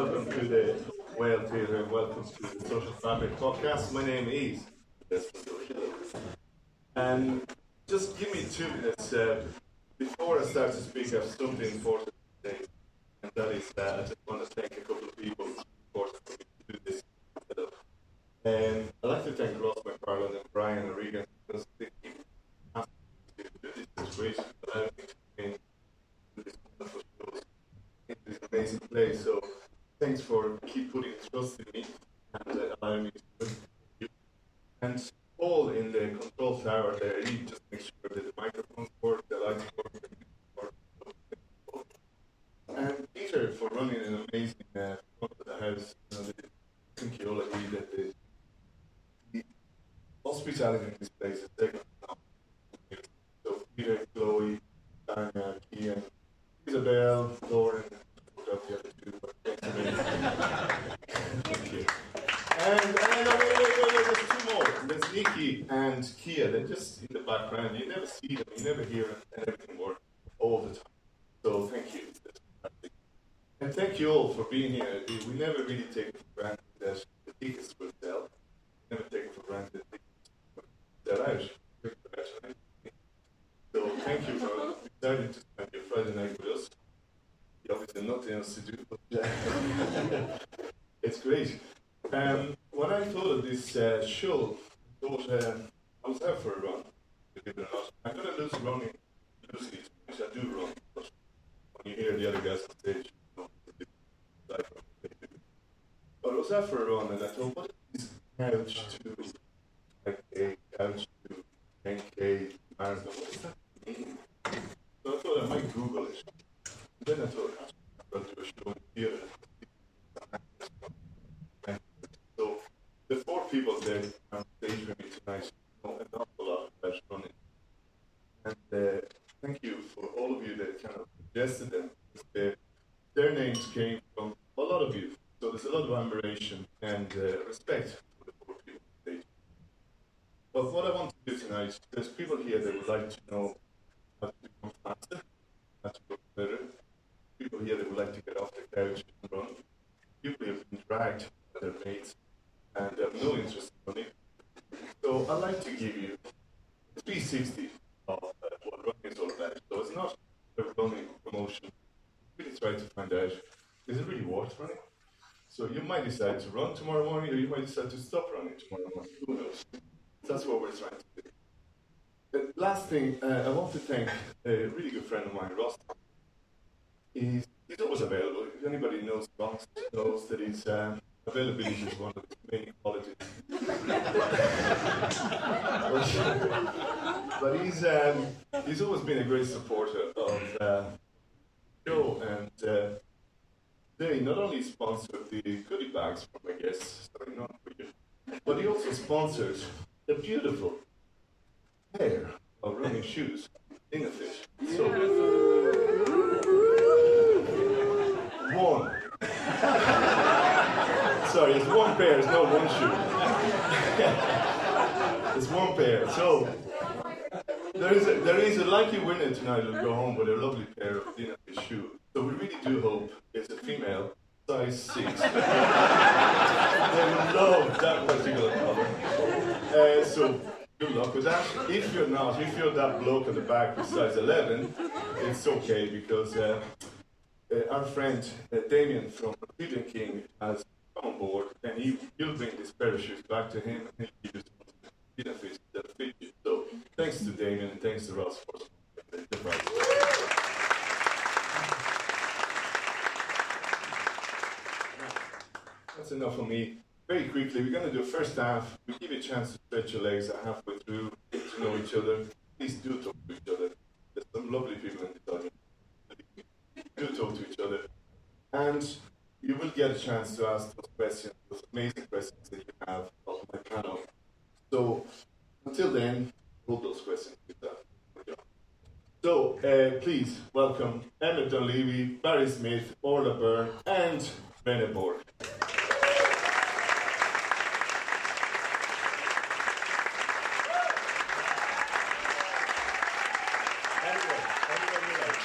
welcome to the Whale Theatre and welcome to the Social Fabric podcast. My name is and just give me two minutes uh, before I start to speak. I have something important to say, and that is that I just want to thank a couple of people for do this. And I'd like to thank Ross McFarland and Brian O'Regan because they keep asking to do this situation, allowing me to this wonderful in this amazing place. So thanks for keep putting trust in me and uh, allowing me to it. And Paul in the control tower there, he just make sure that the microphones work, the lights work, work. and Peter for running an amazing uh, front of the house. You know, the, you all you that the, the hospitality in this place is second. So Peter, Chloe, Tanya, Kian, Isabel, Lauren, I the other two, but thanks a you. And, and uh, wait, wait, wait, wait, there's two more. There's Nikki and Kia. They're just in the background. You never see them, you never hear them, and everything works all the time. So thank you. And thank you all for being here. We never really take for granted that the tickets will sell. Never take for granted that sell out. So thank you for deciding to spend your Friday night with us. Have nothing else to do, uh, it's great. Um, when I thought of this uh, show, I thought um, I was out for a run, believe it or not. I'm going to lose running, Lucy, which I do run, but when you hear the other guys on stage, you know, but I was out for a run and I thought, what is couch to like a couch to 10k marathon? What does that mean? So I thought I might Google it. And then I thought, I'll do a show in theatre. So the four people there on stage with me tonight know an awful lot about running. And uh, thank you for all of you that kind of suggested them. Their, their names came from a lot of you. So there's a lot of admiration and uh, respect for the four people on stage. But what I want to do tonight, there's people here that would like to know how to become faster, how to go better. People here that would like to get off the couch and run. People have been dragged by their mates and have no interest in running. So I'd like to give you 360 of uh, what running is all about. So it's not a running promotion. Really try to find out, is it really worth running? So you might decide to run tomorrow morning, or you might decide to stop running tomorrow morning. Who knows? That's what we're trying to do. Last thing, uh, I want to thank a really good friend of mine, Ross. He's, he's always available. If anybody knows knows that his um, availability is one of his main qualities. but, he's um, he's always been a great supporter of uh, show and uh, they not only sponsored the goodie bags my guests, sorry, not but he also sponsored a beautiful pair of running shoes in a fish. So one. Sorry, it's one pair, it's not one shoe. it's one pair. So there is a, there is a lucky winner tonight who'll go home with a lovely pair of dinner shoes. So we really do hope it's a female, size six. they love that particular color. Uh, so good luck with that. If you're not, if you're that bloke at the back with size 11, it's okay because uh, uh, our friend uh, Damien from Cleveland King has come on board and he will bring this parachute back to him and some dinner fish that fit. So thanks to Damien and thanks to Ross for the, the. That's enough for me. Very quickly, we're going to do a first half. We give you a chance to stretch your legs halfway through, get to know each other. Please do talk to each other. There's some lovely people in the audience. Do talk to each other. And you will get a chance to ask those questions, those amazing questions that you have of my panel. So until then, hold those questions. So uh, please welcome Emmett Dunleavy, Barry Smyth, Orlaith Bourne, and Bennett Borg. Anyway, anyway you like.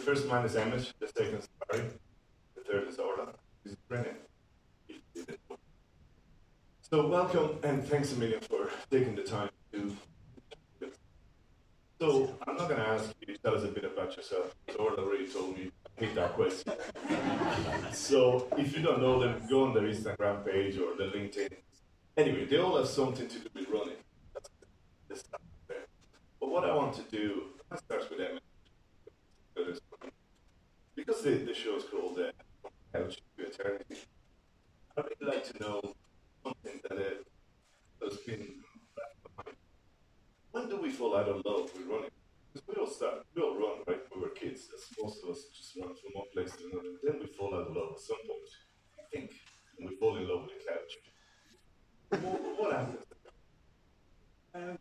first man the second is the third is Orlaith. So welcome and thanks a million for taking the time to. So I'm not going to ask you to tell us a bit about yourself. Orlaith already told me I hate that question. so if you don't know them, go on their Instagram page or the LinkedIn. Anyway, they all have something to do with running. That's the stuff there. But what I want to do, I start with Emmett. Because the, the show is called uh, Couch to Eternity, I'd really like to know something that uh, has been left behind. When do we fall out of love with running? Because we all start, we all run, right? When we were kids. As most of us just run from one place to another. Then we fall out of love at some point. I think. And we fall in love with the couch. What, what happens? Um,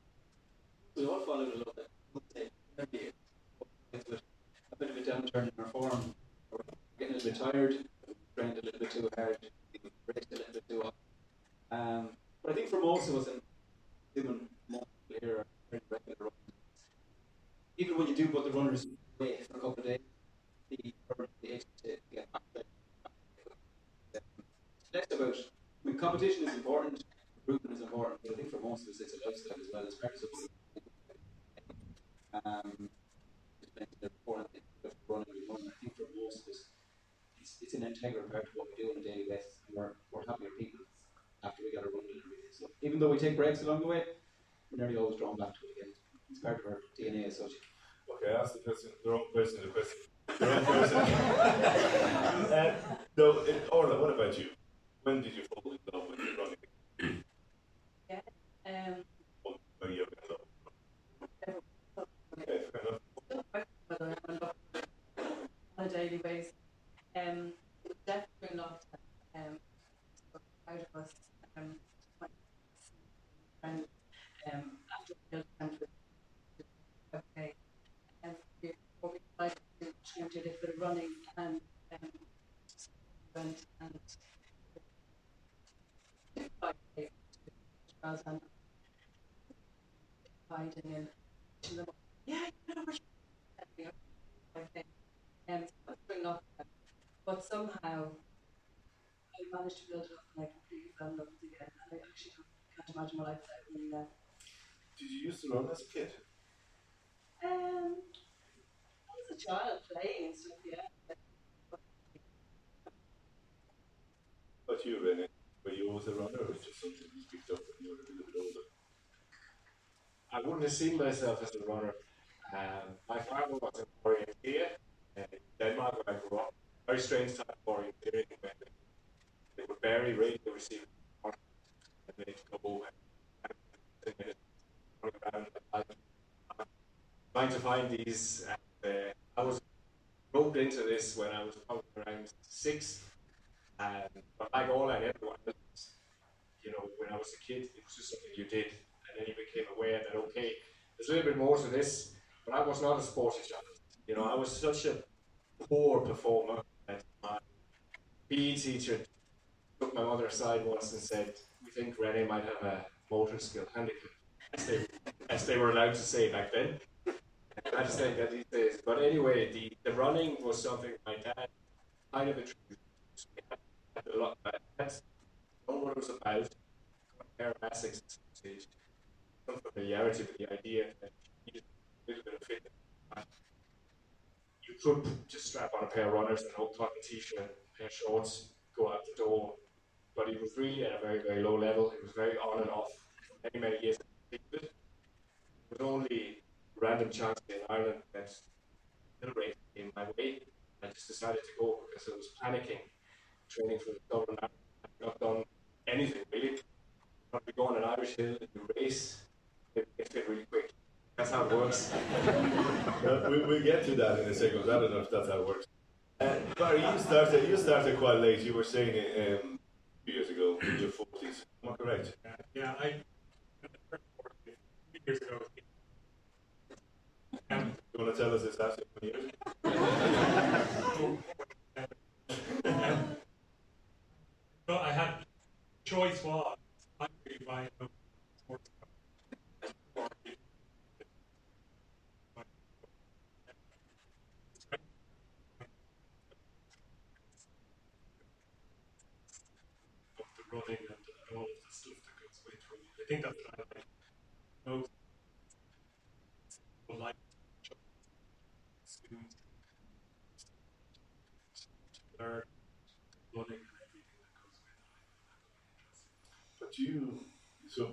we all fall out of love at early a bit of a downturn in our form. We're getting a little bit tired, trained a little bit too hard, raced a little bit too often. Um, but I think for most of us, and even more here, are regular runners, even when you do put the runners away for a couple of days, the, to get back. Less about, I mean, competition is important, recruitment is important, but I think for most of us it's a lifestyle as well. It's part of um, important running we. I think for most of us, it's, it's an integral part of what we do on a daily basis. And we're, we're happier people after we got a run and everything. So even though we take breaks along the way, we're nearly always drawn back to it again. It's part of our DNA as such. Okay, I asked the question, the wrong person, the question. The wrong person. uh, no, it, Orlaith, what about you? When did you fall in love with running? Yeah. Um, When you in love? Okay, fair enough. still quite whether I'm in love on a daily basis. Um, definitely not um, so proud of us. Um, my friend, um, after the field camp, okay, and we what we decided try and do a little bit of running and um, went and did rather hiding in. Yeah, you know, okay. And that's but somehow I managed to build it up and I completely fell in love with it again. And I actually can't imagine my life without running now. Did you used to run as a kid? Um, A child playing and stuff, yeah. But you, René, were you always a runner or just something you picked up when you were a little bit older? I wouldn't have seen myself as a runner. Um, my father was an orienteer in Denmark where I grew up. Very strange type of orienteering they would bury radio receiver and they'd go and trying to find these. And, uh, I was roped into this when I was probably around six. And but like all and everyone else, you know, when I was a kid, it was just something you did, and then you became aware that okay, there's a little bit more to this. But I was not a sporty child. You know, I was such a poor performer that my PE teacher took my mother aside once and said, "We think René might have a motor skill handicap," as they, as they were allowed to say back then. I just think that these days. But anyway, the, the running was something my dad kind of introduced a lot. I had known what it was about, at some familiarity with the idea that you needed a little bit of fitness. You could just strap on a pair of runners and a old cotton t-shirt a pair of shorts, go out the door. But it was really at a very, very low level. It was very on and off many, many years. It was only random chance in Ireland that little race in my way. I just decided to go because I was panicking, training for the Dublin Marathon. I've not done anything really. But we go on an Irish hill and you race, it gets fit really quick. That's how it works. We, we'll get to that in a second. I don't know if that's how it works. Uh, Barry, you started, you started quite late. You were saying it um, years ago, in your 40s. Am I correct? Uh, yeah, I few years ago. Um, You want to tell us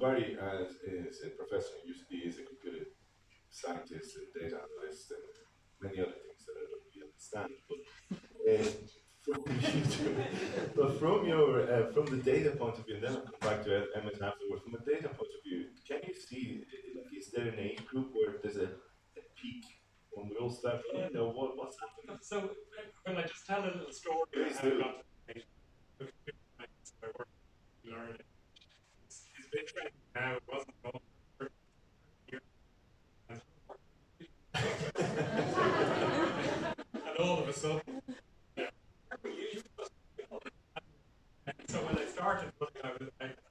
Barry is, is a professor at UCD, is a computer scientist and data analyst and many other things that I don't really understand. But, uh, from but from your uh, from the data point of view, and then I'll come back to Emmett afterward. From a data point of view, can you see like is there an age group where there's a, a peak when we all start? Yeah. You know, what, what's happening? So, can I just tell a little story? and all of a sudden, yeah. and so when I started, I was. I,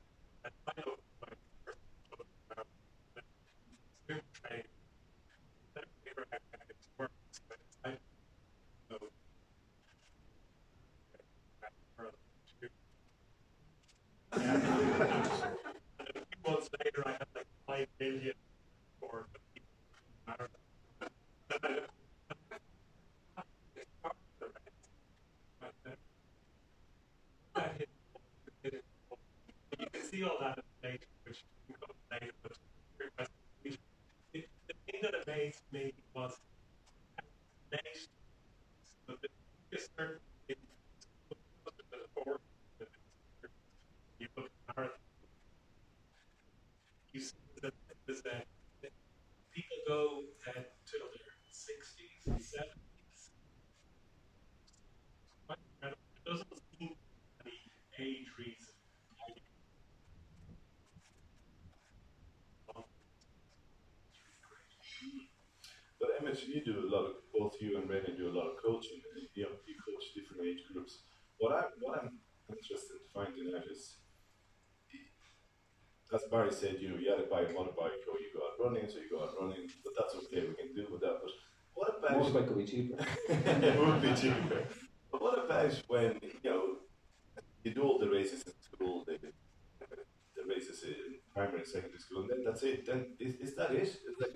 steal that mentioned you do a lot of both you and René do a lot of coaching. You, know, you coach different age groups. What I what I'm interested in finding out is, as Barry said, you know, you had a motorbike, or you go out running, so you go out running. But that's okay. We can deal with that. But what about motorbike would be cheaper? it would be cheaper. But what about when you know you do all the races in school? They, the races in primary and secondary school, and then that's it. Then is, is that it? It's like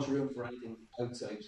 much room for anything outside.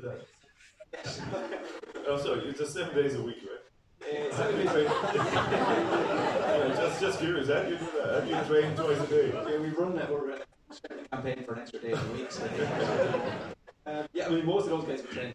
oh, sorry, it's just seven days a week, right? Seven days. yeah, just, just curious, how do you do that? How do you train twice a day? Yeah, we run that. We're uh, campaign for an extra day a week. So, um, yeah, I mean, most of those guys are trained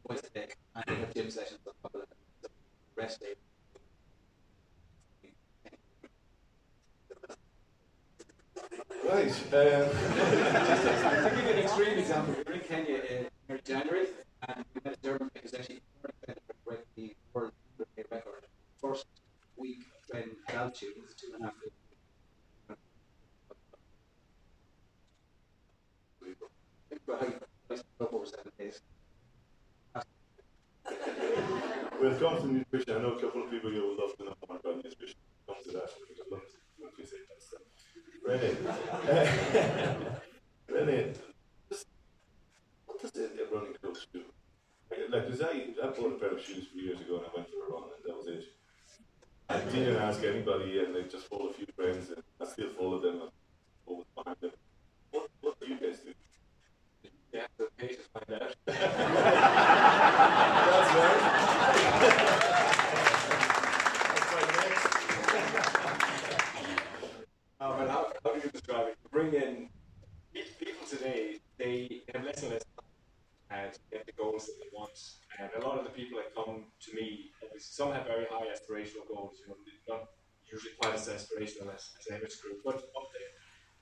goals, you know, not usually quite as aspirational as, as Emmett's group, but up there.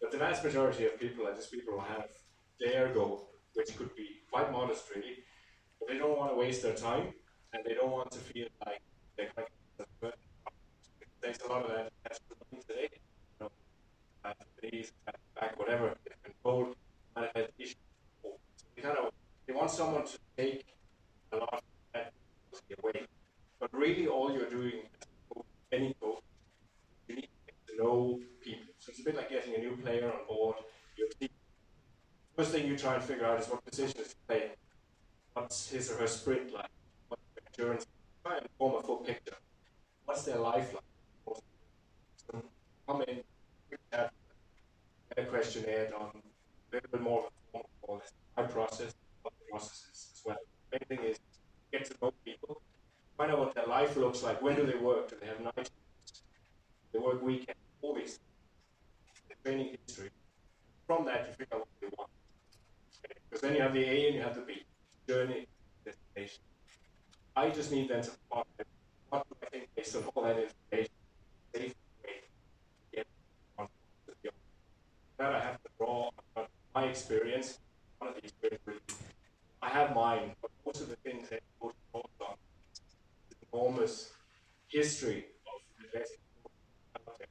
But the vast majority of people are just people have their goal, which could be quite modest, really, but they don't want to waste their time and they don't want to feel like they're kind of there's a lot of that today. You know, knees, back, whatever, control, issue. So you kind of they want someone to take a lot of that away. But really, all you're doing, any coach, you need to get to know people. So it's a bit like getting a new player on board. Your team. First thing you try and figure out is what position is playing. What's his or her sprint like? What's their endurance? Try and form a full picture. What's their life like? So come in, get a questionnaire done, a little bit more of a formal process, other processes as well. The main thing is get to know people, find out what their life looks like. When do they work? Do they have night? They work weekends? All these. The training history. From that, you figure out what they want. Because then you have the A and you have the B. Journey, destination. I just need them to plot what do I think based on all that information, safe way to get on to the that I have to draw on my experience, one of the experiences. I have mine, but most of the things that focus on enormous history of out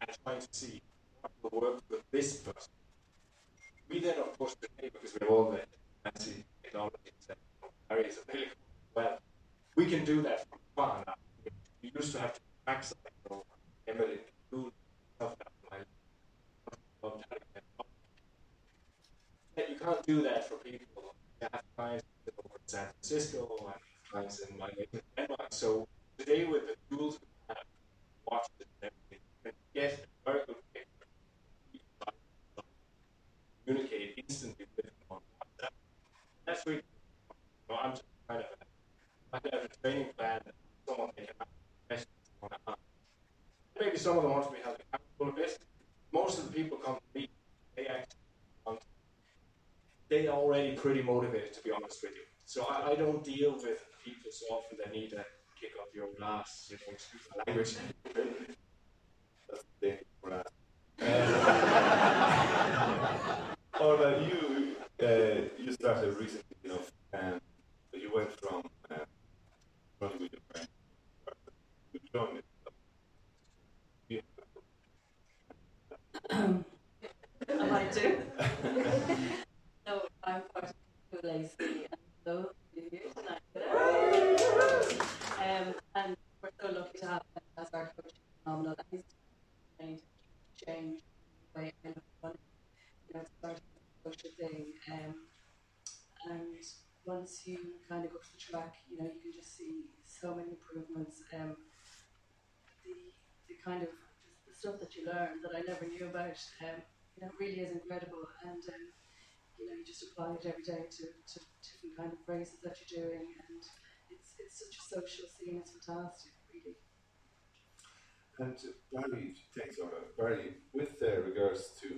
and trying to see what will work with this person. We then, of course, today, because we have all the fancy technologies and areas available, well, we can do that from far now. We used to have to backside or Emily do stuff that you can't do that for people. You have clients in San Francisco and clients in my. So today with the tools we have, watch and everything, you can get a very good picture. Communicate instantly with them on WhatsApp. That's really, you know, I'm just kind of, have a training plan that someone can have questions on. Maybe some of want to be held accountable a bit. Most of the people come to me, they actually want, they're already pretty motivated, to be honest with you. So I, I don't deal with people so often that need a kick up your ass, you know, excuse my language. That's the thing for that. Or about you, uh, you started recently, you know, and you went from uh, running with your friend to join it. Yeah. I might do. no, I'm part of lazy to be here tonight. Um, and we're so lucky to have him as our coach. Phenomenal. And he's trying to change the way I look at running. You know, it's starting a social thing. Um, and once you kind of go to the track, you know, you can just see so many improvements. Um, the, the kind of the stuff that you learn that I never knew about, um, you know, really is incredible. And um, you know, you just apply it every day to, to different kind of races that you're doing, and it's it's such a social scene. It's fantastic, really. And Barry, thanks, Laura. Barry, with uh, regards to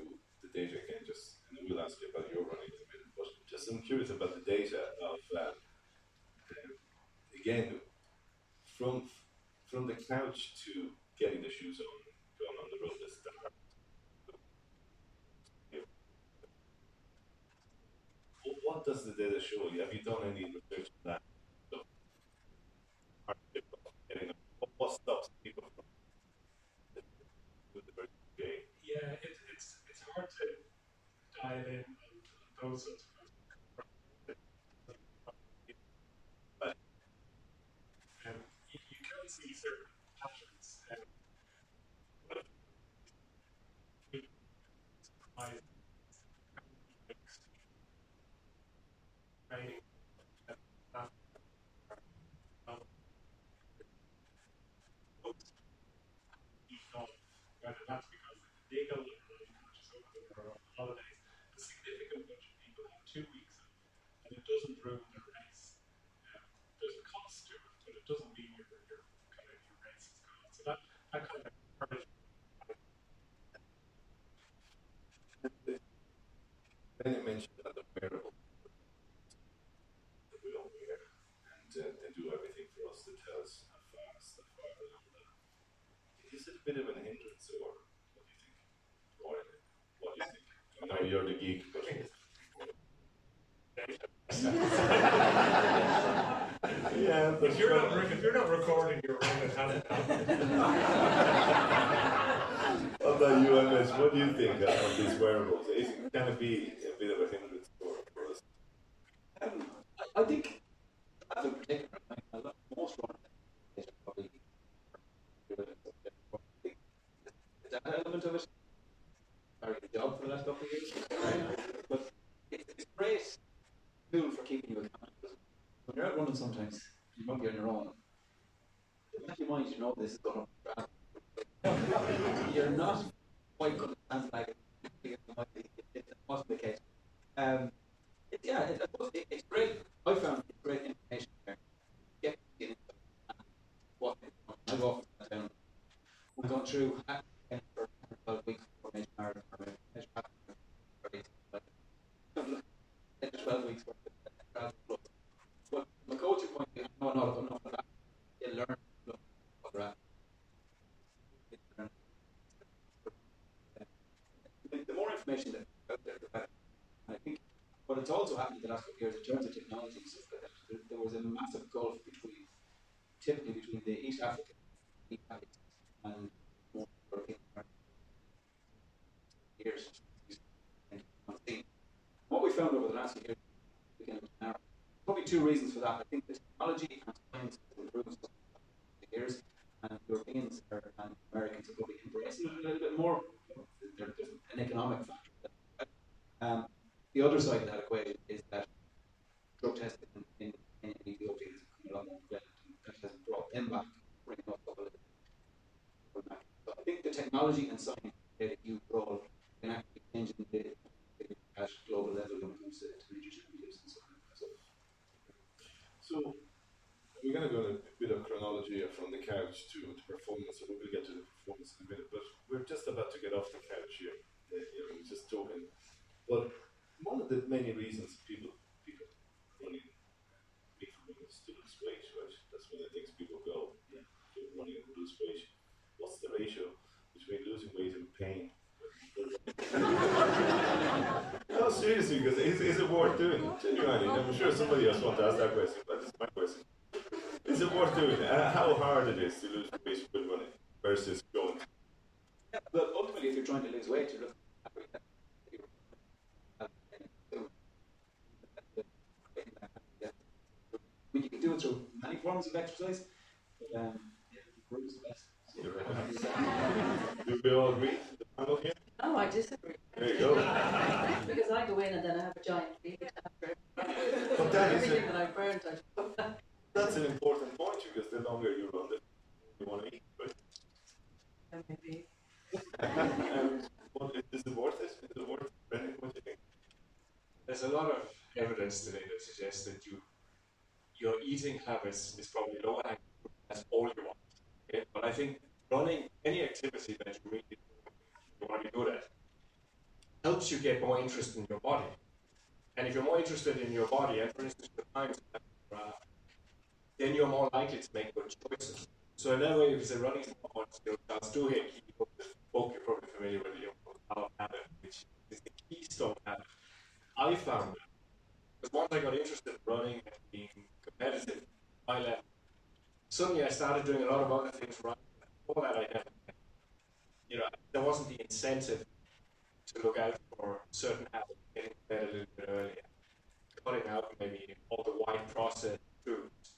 the data, again, just, and then we'll ask you about your running in a minute, but just I'm curious about the data of, um, uh, again, from from the couch to getting the shoes on, going on the road, is the hard. What, does the data show you? Have you done any research on that? What, stops people from? Yeah, it, it's it's hard to dial in on those sorts of questions. Um, holidays. A significant bunch of people have two weeks off, and it doesn't ruin their race. Um, there's a cost to it, but it doesn't mean your, your kind of your race is gone. So that, that kind of encourages Then mentioned that the wearable that we all wear, and uh, they do everything for us. They tell us how fast, how far, and all that. Is it a bit of an hindrance, or what do you think? Or what do you think? I know you're the geek, but yeah, If you're not, re- if you're not recording, you're running it hasn't happened. What about you, MS? What do you think of these wearables? Is it can it be a bit of a hindrance for, for us? Um, I, I think, as a particular, I mean, a lot, most runners is probably is that element of it. Very good job for the last couple of years. but it, it's a great tool for keeping you accountable. When you're out running sometimes, you might be on your own. In the back of your mind, you know this is going to You're not quite going to stand like it might be. It wasn't the case. Um, it, yeah, it, I suppose it, it's great. I found it's great information there. Get in what I go off and down. We've gone through uh, for 12 weeks for major marathon or major marathon, or eight, like, 12 weeks worth of travel plus. But my coaching point, I know not enough of that. You learn look what they're at. You learn. The, the more information that I think but it's also happened in the last couple of years in terms of stuff like that. There, was a massive gulf between, typically between the East African and more European years. What we found over the last few years, probably two reasons for that. I think the technology and science has improved over the years, and Europeans are, and Americans are probably embracing it a little bit more. There, there's an economic factor. Um, the other side of that equation is that drug testing in, in, Ethiopia has become a lot more prevalent that has brought them back, bringing up a little bit. So I think the technology and science play a huge role in actually changing the at global level when it comes to, to major championships and so on. So, So we're going to go in a bit of chronology from the couch to, to performance, so we'll get to the performance in a minute. But we're just about to get off the couch here. Uh, you we're just talking. But one of the many reasons people people running me running to lose weight, right? That's one of the things people go, yeah, to running to lose weight. What's the ratio between losing weight and pain? no, seriously, because is, is it worth doing? Genuinely, I'm sure somebody else wants to ask that question, but it's my question. Is it worth doing? Uh, how hard it is to lose weight with running versus going? yeah, but ultimately, if you're trying to lose weight, you're looking. I mean, you can do it through many forms of exercise, but um, yeah, the group is the best. Do we all agree? The panel here? No, I disagree. There you go. Because I go in and then I have a giant beat after. But that is Everything that I burned, I just put back. That's an important point because the longer you run, the you want to eat. Right? And maybe um, what, is it worth it? Is it worth it? Brendan, what do you think? There's a lot of evidence today that suggests that you your eating habits is probably lower hanging. That's all you want. Okay? But I think running any activity that you really you want to be good at helps you get more interest in your body. And if you're more interested in your body, and for instance, your time to have a graph, then you're more likely to make good choices. It's a running sport, you know, Charles Duhigg, he wrote this book you're probably familiar with, it, which is the keystone habit. I found it because once I got interested in running and being competitive, I left. Suddenly, I started doing a lot of other things right. Before that, I had, you know, there wasn't the incentive to look out for certain habits, getting to bed a little bit earlier, cutting out maybe all the white processed foods,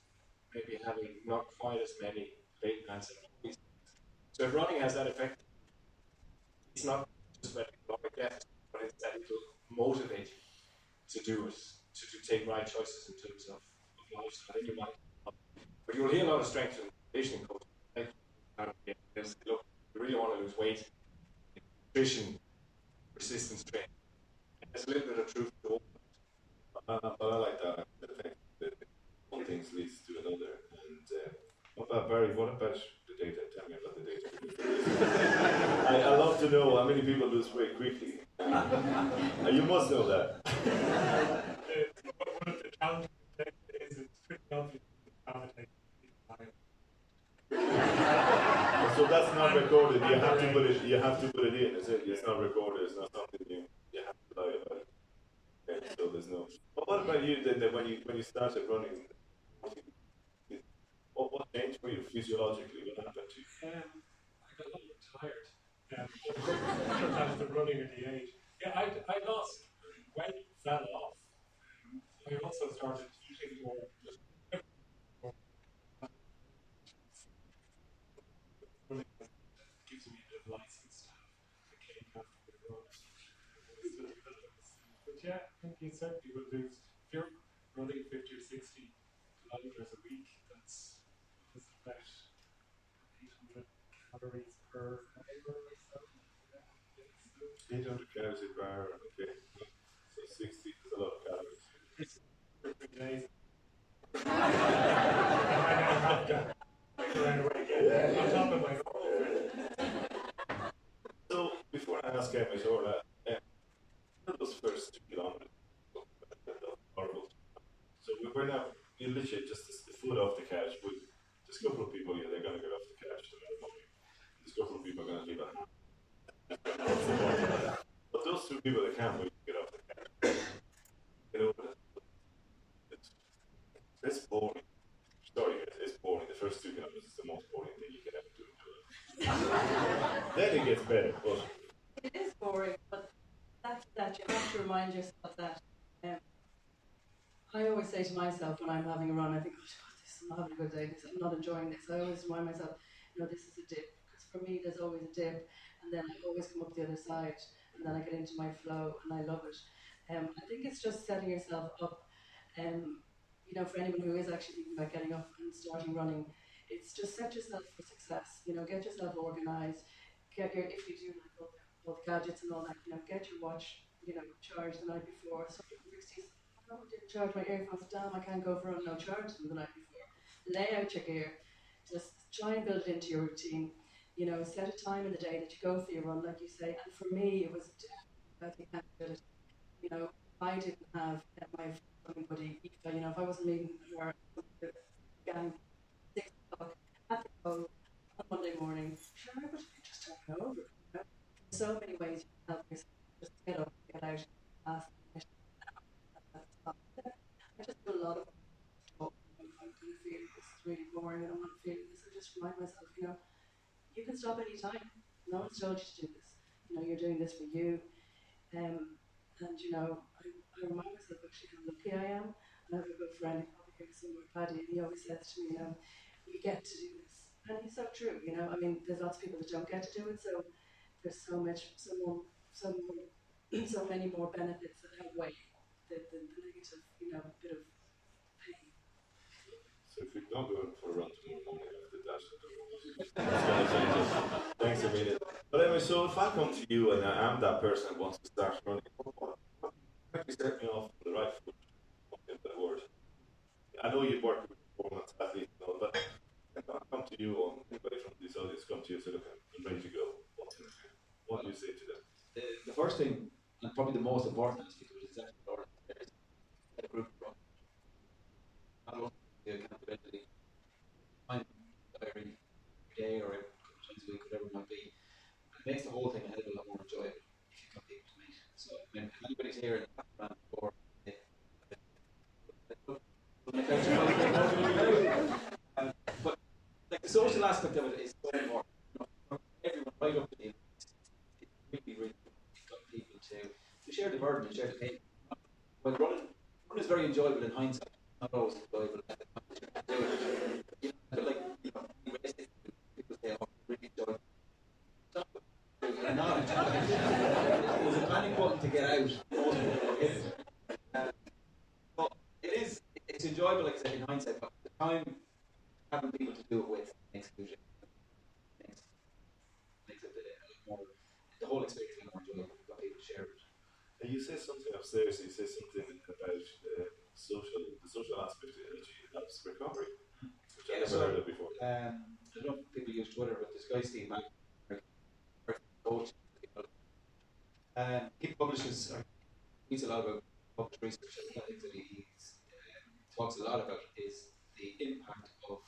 maybe having not quite as many late nights and movies. So if running has that effect, it's not just about caloric deficit, but it's that it will motivate you to do it, to, to take right choices in terms of, of lifestyle. Then you might, but you'll hear a lot of strength and conditioning coaches. Like, um, yeah, they say, look, you really want to lose weight, nutrition, resistance training. It's a little bit of truth to all. Uh, but I like that. I think that one thing leads to another. And uh, about Barry? What about the data? Tell me about the data. I, I love to know how many people lose weight quickly. Uh, you must know that. One of the challenges is it's pretty obvious that validate time. So that's not recorded. You have to put it. You have to put it in. Is it? It's not recorded. It's not something you you have to lie about it. Okay, so there's no. But what about you? Then then when you when you started running, what what changed for you physiologically? What happened to you? Um, I got a little tired. Um, sometimes the running at the age. Yeah, I, I lost weight, fell off. Um, I also started eating more. Just running gives me a bit of license to have a cake after the run. But yeah, I think you certainly will lose. If you're running 50 or 60 kilometers a week, that's, that's about 800 calories per fiber or so. Yeah, it's, uh, 800 calories a bar. Okay, so 60 is a lot of calories. it's pretty amazing. and I now have to make around away again on top of my So before I ask Emma Zora, uh, those first two kilometers, horrible. So we were now you literally just the foot off the couch. With just a couple of people, yeah, they're gonna get off the couch tomorrow morning. Just a couple of people are gonna leave it. What's the point of that? But those two people that can't wait to get off the couch, you know, it's, it's boring. Sorry, guys, it's boring. The first two kilometers is the most boring thing you can ever do. in your life. then it gets better, but. It is boring, but that's that you have to remind yourself that. Um, I always say to myself when I'm having a run, I think, oh, God, this is not having a good day. This, I'm not enjoying this. I always remind myself, you know, this is a dip. Because for me, there's always a dip, and then I always come up the other side, and then I get into my flow, and I love it. Um, I think it's just setting yourself up. Um, you know, for anyone who is actually thinking about getting up and starting running, it's just set yourself for success. You know, get yourself organised. Get your if you do like all all the gadgets and all that, you know, get your watch, you know, charged the night before. So I didn't charge my earphones. Damn, I can't go for a. No, charge the night before. Lay out your gear. Just try and build it into your routine. You know, set a time in the day that you go for your run, like you say. And for me, it was about the accountability. You know, I didn't have my running buddy, you know, if I wasn't meeting her gang six o'clock at the goal on Monday morning, sure, I would just turned over. You know? So many ways you can help yourself just get up, get out, ask. I just do a lot of talk. If I'm kind of feeling this is really boring, I don't want to feel this, I just remind myself, you know, you can stop any time. No one's told you to do this. You know, you're doing this for you. Um, and you know, I, I remind myself actually how lucky I am. I have a good friend, probably here somewhere, Paddy, and he always says to me, you know, we get to do this. And he's so true, you know. I mean, there's lots of people that don't get to do it, so there's so much, so more, so more, so many more benefits that outweigh the, the, the negative, you know, bit of if you're not going for run tomorrow morning that, it's gonna change it. Thanks a million. But anyway, so if I come to you and I am that person who wants to start running, actually set me off on the right foot? Okay, that word. I know you work with performance athletes and all, but if I come to you or anybody from this audience come to you and say, look, I'm ready to go. What, do? you say to them? the, the first thing, and probably the most important is of it is actually a group run. The accountability, time, diary, every day or every times a week, whatever it might be. It makes the whole thing a hell of a lot more enjoyable if you've got people to meet. So, I mean, if anybody's here in the background or um, but like the social aspect of it is so important. You know, everyone right up to the end, it really, really got people to, to share the burden and share the pain. When running, running is very enjoyable in hindsight, You say something upstairs. You say something about uh, social, the social aspect that actually helps recovery, which I Yeah, uh, never so- heard of before. Um, I don't if people use Twitter, but this guy Steve coach, um, he publishes, reads a lot about research, and that he he's, um, talks a lot about is the impact of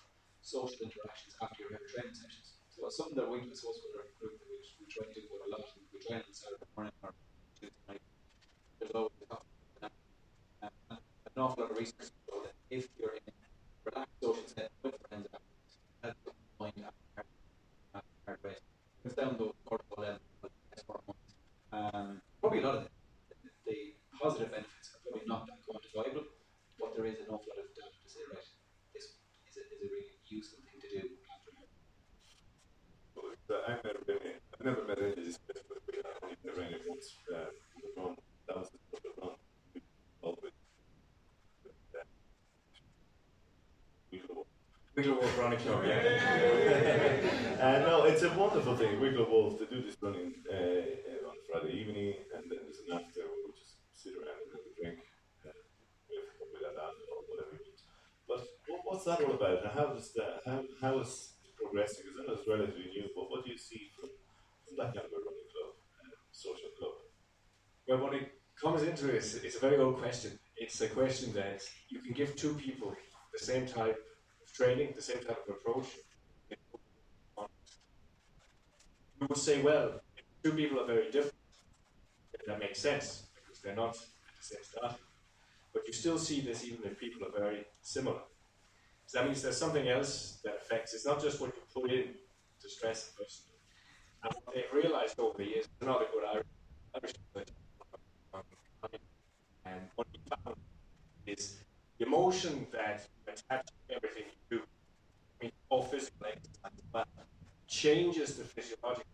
social interactions after your heavy training sessions. So it's something that we, I suppose, with our group, that we, we try to do quite a lot, and we train on Saturday morning or Tuesday night. There's always a topic on that. Um, and an awful lot of research show that if you're in a relaxed social setting with friends afterwards, that's the point after hard- hard rate. It's down those cortisol levels, but less hormones. Um, probably a lot of the, the positive benefits are probably not that quantifiable, but there is an awful lot of data to say, right, this is a, is a really useful thing to do after hard Well, uh, I've never been in, I've never met any of these guys, but we have only been around it once. Uh, the run, that was the sort of run we involved with. with, uh, Wicklow. Wicklow Wolf Running Club, yeah. uh, no, it's a wonderful thing. Wicklow Wolf, to do this running uh, uh, on Friday evening, and then there's an after we just sit around and have a drink uh, with, with that or whatever is. But what, what's that all about? And how does that, how, how is it progressing? Because I know it's relatively new, but what do you see from, from that kind of a running club, uh, social club? Well, when it comes into it, it's, it's a very old question. It's a question that you can give two people the same type of training, the same type of approach. You would say, well, two people are very different, that makes sense because they're not at the same start. But you still see this even if people are very similar. So that means there's something else that affects. It's not just what you put in to stress a person. And what they've realized over the years, they're not a good Irish and what we found is the emotion that you attach to everything you do, I mean, all physical exercise changes the physiological.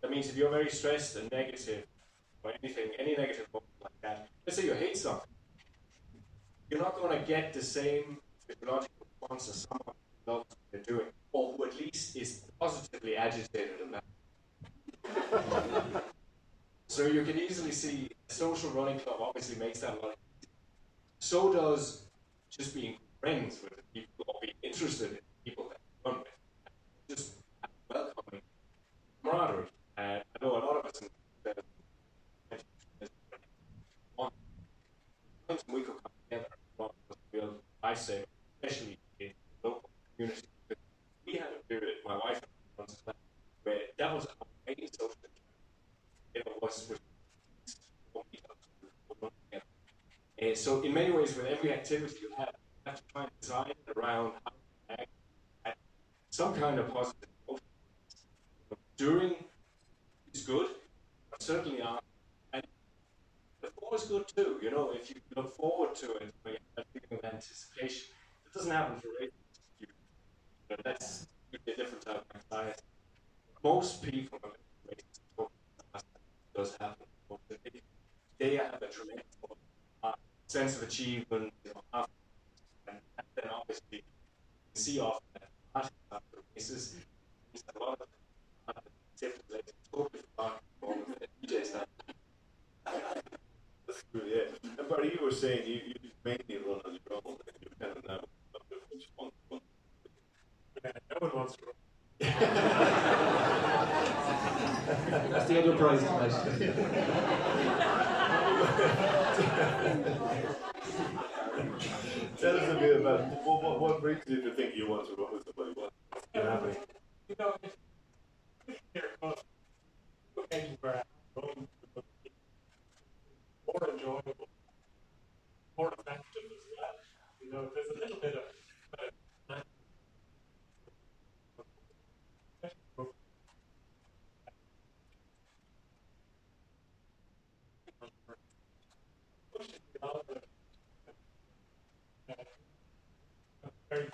That means if you're very stressed and negative, or anything, any negative like that, let's say you hate something, you're not going to get the same physiological response as someone who loves what they're doing, or who at least is positively agitated about it. So you can easily see social running club obviously makes that easier. So does just being friends with people or being interested in people that you run with. Just welcoming camaraderie. And I know a lot of us in the one times we could come together and lifesaver, especially in local communities. We had a period, my wife once, where that was our main social it was with and so in many ways with every activity you have, you have to try and design around how to act some kind of positive emotion. During is good, but certainly after. And before is good too, you know, if you look forward to it, you have a feeling of anticipation, it doesn't happen for racing. You, know, that's a different type of anxiety. Most people are does happen. They, have a tremendous sense of achievement, know, and, then obviously you see often that after races, a lot of different totally yeah. You were saying you, you mainly run on your own, and you kind of now which one, no one wants to run. That's the prize tonight. Tell us a bit about what, what, what brings you to think you want to run with somebody? What's? You know, more enjoyable, more effective as well. You know, there's a little bit of. uh, pushing the envelope, uh, uh, very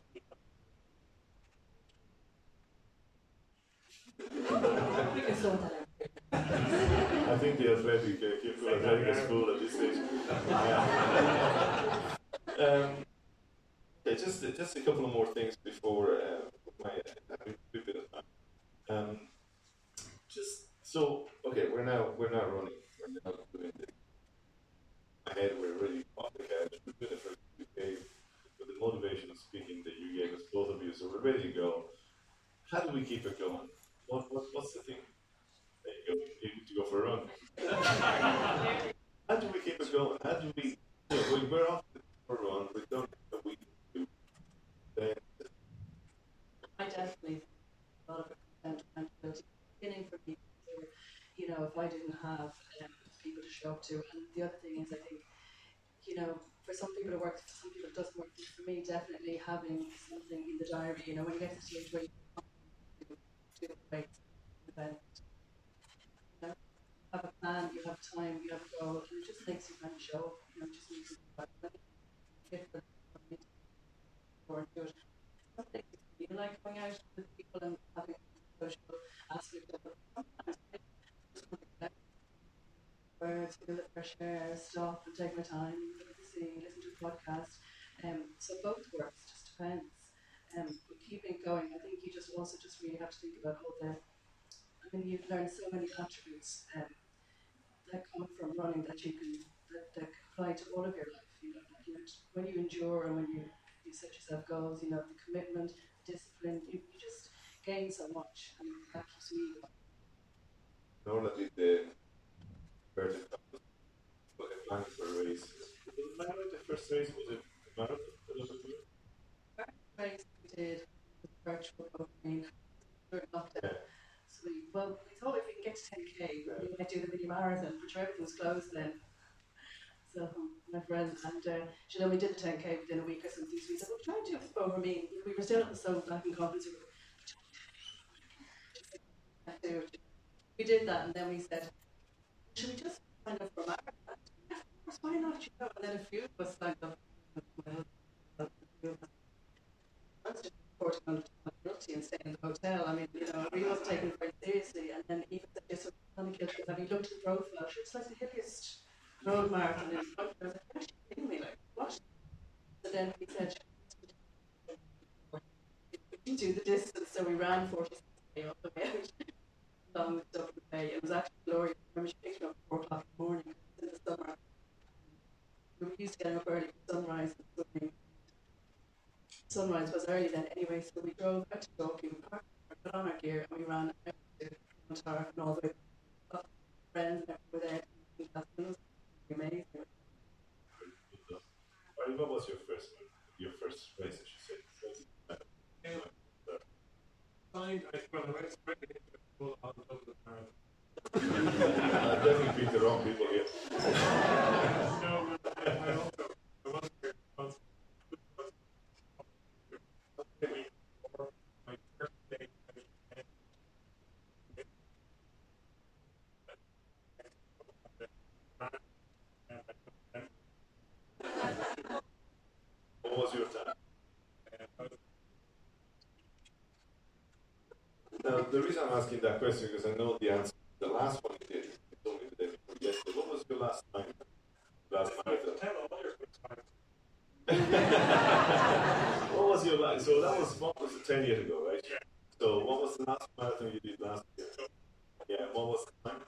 We can sort that out. I think the athletic, uh, Kingston Athletic is full at this stage. Yeah. um, yeah, just, just a couple of more things before uh, my uh, a bit of time. Um, just so okay, we're now we're now running, out doing this. My head were really off the edge. The benefit you gave, with the motivational speaking that you gave us, both of you, so we're ready to go. How do we keep it going? What, what what's the thing? There you go. You need to go for a run. How do we keep it going? How do we? You know, we- we're off for a run. We've done a week. Then I definitely think a lot of it comes down to accountability. Beginning for me, where, you know, if I didn't have um, people to show up to, and the other thing is, I think, you know, for some people it works, for some people it doesn't work. But for me, definitely having something in the diary, you know, when you get to the stage where you do do the right event, you know, have a plan, you have time, you have a goal, and it just makes you kind of show up, you know, it just makes you different or do it. Some days you feel like going out with people and having a social aspect of it. Sometimes I just want to connect birds, feel the fresh air, stop and take my time, look listen to a podcast. Um, so both works, just depends. Um, but keeping going, I think you just also just really have to think about all the. I mean, you've learned so many attributes um, that come from running that you can that, that apply to all of your life. You know, like, you when you endure and when you you set yourself goals, you know, the commitment, discipline, you, you just gain so much and that keeps me going. the a plan for a race. Was it marathon the first race? Was a marathon? Little bit? race we did was virtual opening. Yeah. So we, well, we thought if we can get to 10k, we might do the mini marathon, but everything was closed then. So my friend and uh, you know we did the 10k within a week or something. So we said, well, try and do it over me. We were still at the South Black and Conference. We We did that, and then we said, should we just sign up for a marathon? Course, why not? You know, and then a few of us signed up. Us I was guilty and staying in the hotel. I mean, you know, we wasn't taken it very seriously. And then even yes, I'm guilty of having looked at the profile. Sure, it's like the hilliest road marathon front of. I was like, are you me? Like, what? So then he said, can do the distance. So we ran 40 k up the out along the Dublin Bay. It was actually glorious. I remember she picked me up at 4 o'clock in the morning in the summer. We were used to getting up early for sunrise and swimming sunrise was early then anyway, so we drove out to Dalkey, we parked, put on our gear, and we ran out to Clontarf and all the way up. Friends and everyone were there. and It was amazing. What was your first your first race? I should say. Find, I well, I went straight into it, full on Dublin Marathon. I definitely beat the wrong people here. No, but I I also, I was very responsible. The week before my first day, I was at- What was your time? Now, the reason I'm asking that question because I know the answer. The last one you did, you told me the day before yesterday. What was your last time? Last marathon. Tell all your good times. what was your last? So that was what was it, ten years ago, right? So what was the last marathon you did last year? Yeah, what was the time?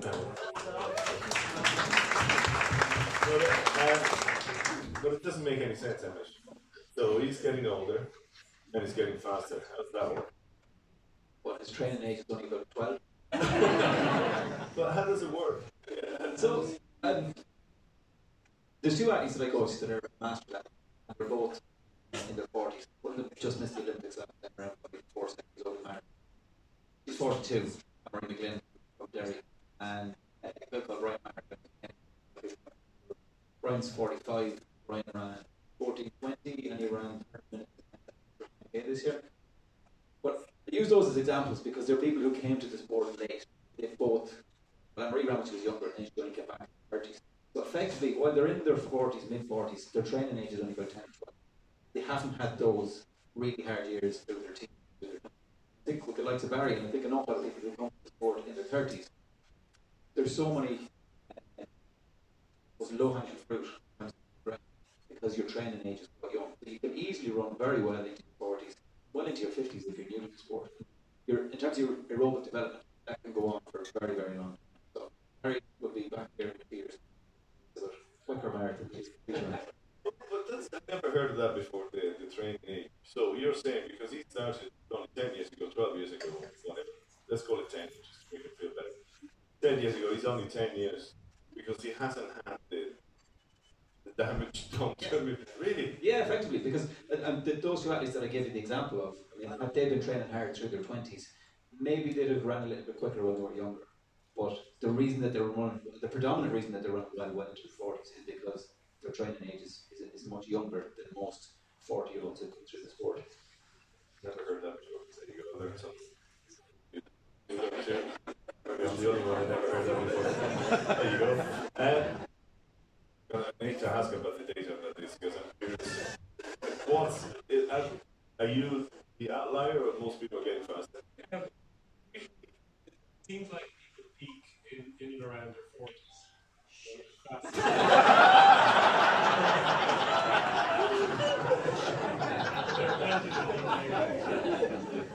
No. But, uh, but it doesn't make any sense, Amish. So he's getting older and he's getting faster. How's that work? Well, his training age is only about 12. But how does it work? So, um, there's two athletes that master and they're both in their 40s. One just missed the Olympics time around, probably four seconds. Mark. He's 42, Marie McGlynn from Derry, and a guy called Ryan Mark. Ryan's 45, Ryan ran 14 20, and he ran 30 minutes this year. But I use those as examples because they're people who came to the sport late. They both, well, Marie ran when she was younger, and then she only came back in her 30s. So effectively, while they're in their 40s, mid 40s, their training age is only about 10 12. They haven't had those really hard years through their their- I think with the likes of Barry, and I think an awful lot of people who come to sport in their 30s, there's so many uh, low hanging fruit because your training age is quite young. You can easily run very well into your 40s, well into your 50s if you're new to sport. Your, in terms of your aerobic development, that can go on for very, very long time. So Harry will be back here in a few years. But quicker marathon, please. please run. But, but that's, I've never heard of that before, the, the training age. So you're saying because he started only 10 years ago, 12 years ago, whatever. Let's call it 10, just to make it feel better. 10 years ago, he's only 10 years because he hasn't had the, the damage done to him. Really? Yeah, effectively, because and, um, the, those two athletes that I gave you the example of, I mean, had they been training hard through their twenties, maybe they'd have run a little bit quicker when they were younger. But the reason that they were running, the predominant reason that they run well well into the forties is because their training age is, is, is much younger than most forty year olds who come through the sport. Never heard that before. There you go, I learned something. You- you learned too. Maybe I'm the only one I never heard that before. There you go. Um, I need to ask about the data about this because I'm curious. What's, is, are, are you the outlier or most people are getting faster? It seems like people peak in, in and around their forties.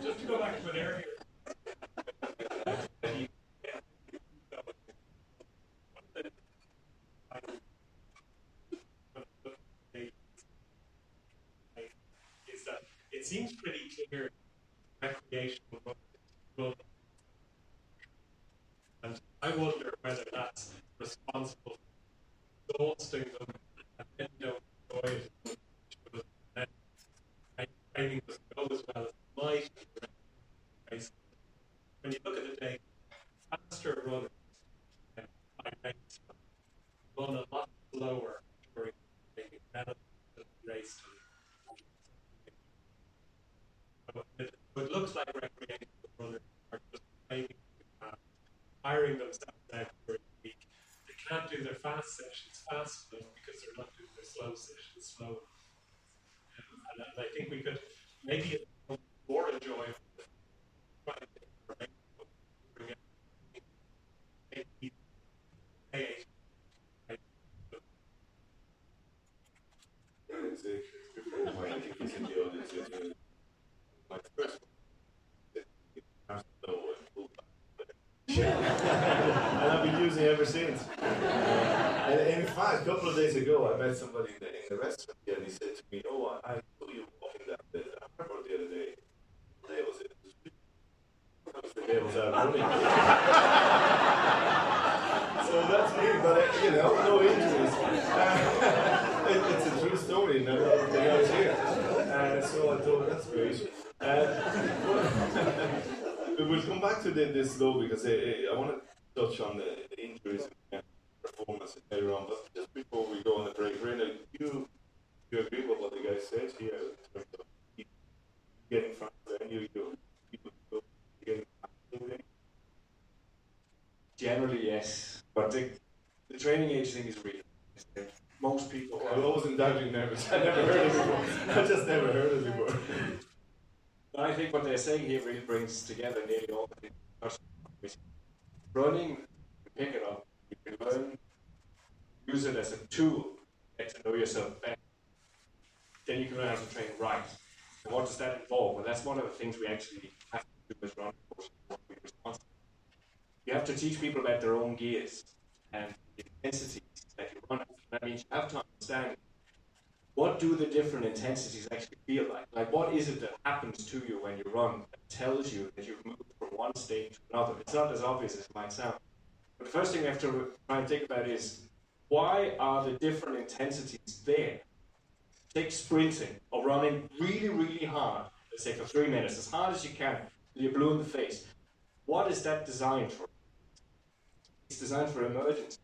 Just to go back to an. Is that uh, it seems pretty clear recreational running and I wonder whether that's responsible for exhausting them and then they don't enjoy it. because then Training doesn't go as well as it might. When you look at the data, faster runners um, I race run a lot slower during training relative to the race time. So it, it looks like recreational runners are just training too fast hiring themselves out for a week. They can't do their fast sessions fast enough because they're not doing their slow sessions slow. Um, and, and I think we could maybe it's more enjoyable trying to get the right bring it maybe pay eight. It's, uh, it's good for him. I think he's in the audience. He's in my first one. I don't know what pull back. and I've been using it ever since. and in fact, a couple of days ago, I met somebody in the, in the restaurant here, and he said to me, "Oh, I, I saw you walking down there. I remember the other day. What day was it? That was the day I was out running." so that's me, but uh, you know, no injuries. it, it's a true story, and everything else here. Uh, so I thought that's great. Uh, we'll come back to the, this though because uh, I want to touch on the, the injuries and performance later on. But just before we go on the break, René, you you agree with what the guy said here in terms of keep getting faster and you you people getting. Generally, yes. But the, training age thing is real. Most people. I wasn't doubting nervous. I never heard of it before. I just never heard of it before. But I think what they're saying here really brings together nearly all the things. Running, you pick it up, you can learn, use it as a tool, get to know yourself better. Then you can learn how to train right. And what does that involve? Well, that's one of the things we actually have to do as running coaches. what we're responsible. You have to teach people about their own gears and intensities that you run at. That means you have to understand what do the different intensities actually feel like? Like, what is it that happens to you when you run that tells you that you've moved from one state to another? It's not as obvious as it might sound. But the first thing we have to try and think about is why are the different intensities there? Take sprinting or running really, really hard, let's say for three minutes, as hard as you can, you're blue in the face. What is that designed for? It's designed for emergency.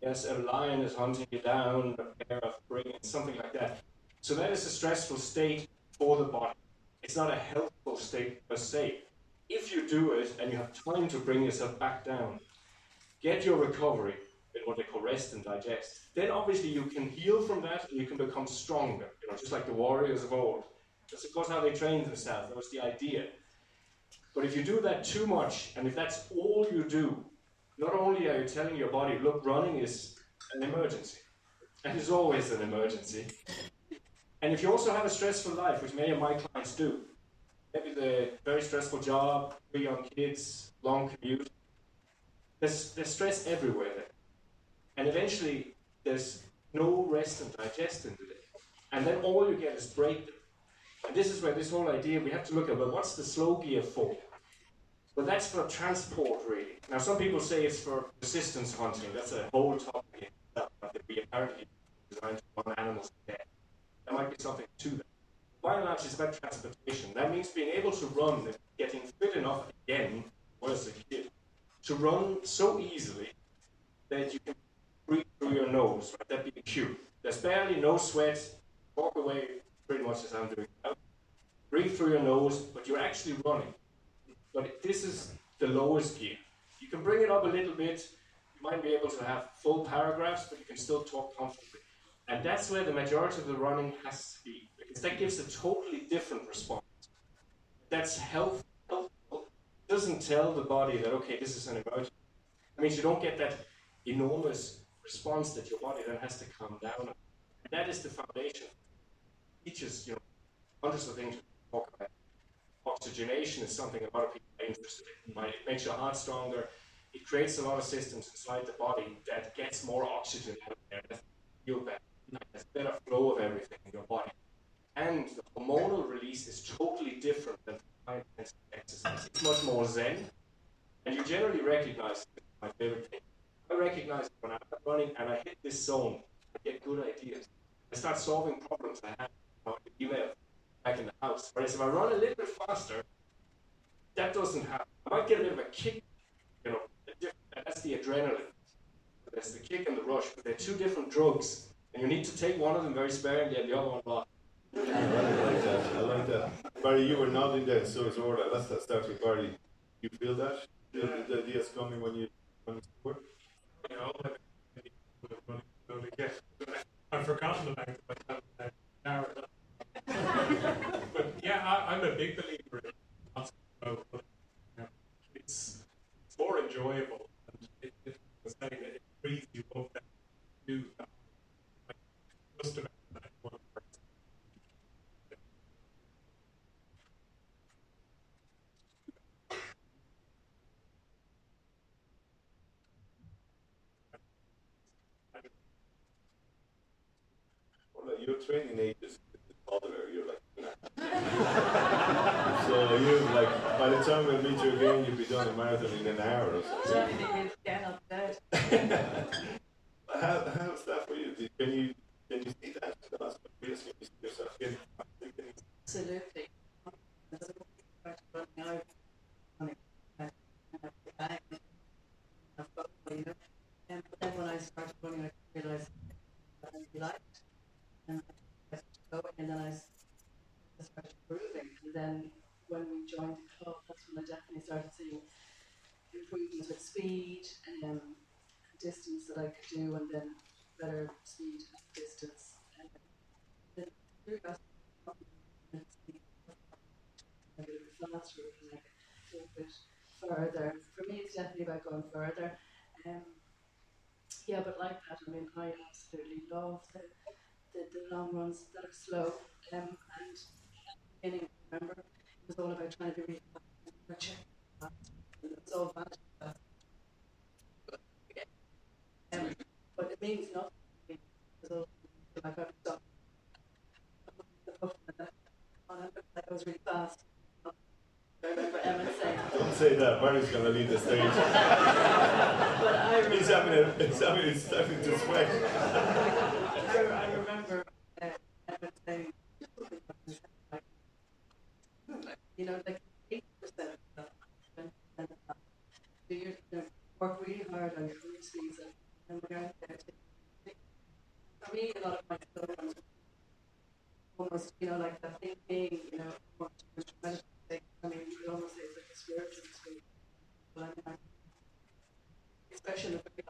Yes, a lion is hunting you down, a bear of prey, something like that. So that is a stressful state for the body. It's not a helpful state per se. If you do it and you have time to bring yourself back down, get your recovery in what they call rest and digest, then obviously you can heal from that and you can become stronger, you know, just like the warriors of old. That's of course how they trained themselves. That was the idea. But if you do that too much, and if that's all you do, not only are you telling your body, look, running is an emergency, and it's always an emergency. And if you also have a stressful life, which many of my clients do, maybe the very stressful job, three young kids, long commute. There's, there's stress everywhere there. And eventually, there's no rest and digest in the day. And then all you get is breakdown. And this is where this whole idea, we have to look at, well, what's the slow gear for? Well, that's for transport, really. Now, some people say it's for persistence hunting. That's a whole topic that we apparently designed to animals to. There might be something to that. By and large, it's about transportation. That means being able to run, getting fit enough again, was a kid, to run so easily that you can breathe through your nose. Right? That'd be a cue. There's barely no sweat. Walk away pretty much as I'm doing now. Breathe through your nose, but you're actually running. But this is the lowest gear. You can bring it up a little bit. You might be able to have full paragraphs, but you can still talk comfortably. And that's where the majority of the running has to be, because that gives a totally different response. That's health, helpful. It doesn't tell the body that, okay, this is an emergency. It means you don't get that enormous response that your body then has to calm down. And that is the foundation. It teaches, you know, hundreds of things to talk about. Oxygenation is something a lot of people are interested in. Right? It makes your heart stronger. It creates a lot of systems inside the body that gets more oxygen out there. That feel better. There's better flow of everything in your body. And the hormonal release is totally different than exercise. It's much more zen. And you generally recognize my favorite thing. I recognize when I'm running and I hit this zone, I get good ideas. I start solving problems I have on email back in the house. Whereas if I run a little bit faster, that doesn't happen. I might get a bit of a kick, you know, that's the adrenaline. There's the kick and the rush, but they're two different drugs. And you need to take one of them very sparingly and the other one not. I like that. I like that. Barry, you were nodding there, so it's order. Let's start with Barry. You feel that? The, the ideas coming when you when work? You know, I've forgotten about it. But yeah, I, I'm a big believer in both. You know, it's, it's more enjoyable and it, it, it, it frees you up to do that just about that your training age is toddler. You're like, so you like by the time we meet you again, you'll be done a marathon in an hour or something. Certainly, get up there. How, how's that for you can you see that? That's what you see yourself getting Absolutely. There's a book about running out, running, uh, uh, bang, uh, football, you know. And but then when I started running, I realized that I really liked, and I started going, and then I s- I started improving. And then when we joined the club, that's when I definitely started seeing improvements with speed and um, distance that I could do, and then better speed and distance. And then through that, and speed, a little bit faster, and like a little bit further. For me, it's definitely about going further. Um, yeah, but like that, I mean, I absolutely love the, the, the long runs that are slow. Um, and beginning, remember, it was all about trying to be really fast and check fast. And it's all about that. Um, but it means nothing. to me, because I got stuck. That was really fast. I remember Emmett saying, Don't say that. Barry's gonna leave the stage. but I remember. He's having a, he's having he's starting to sweat. I, I remember uh, Emmett saying, you know, like eight percent of that, twenty percent of that. So you you know, work really hard on your root season, and we're out there. To, for me, a lot of my programs almost, you know, like the thinking, you know, more. I mean, you could almost say it's like a spiritual state. But uh,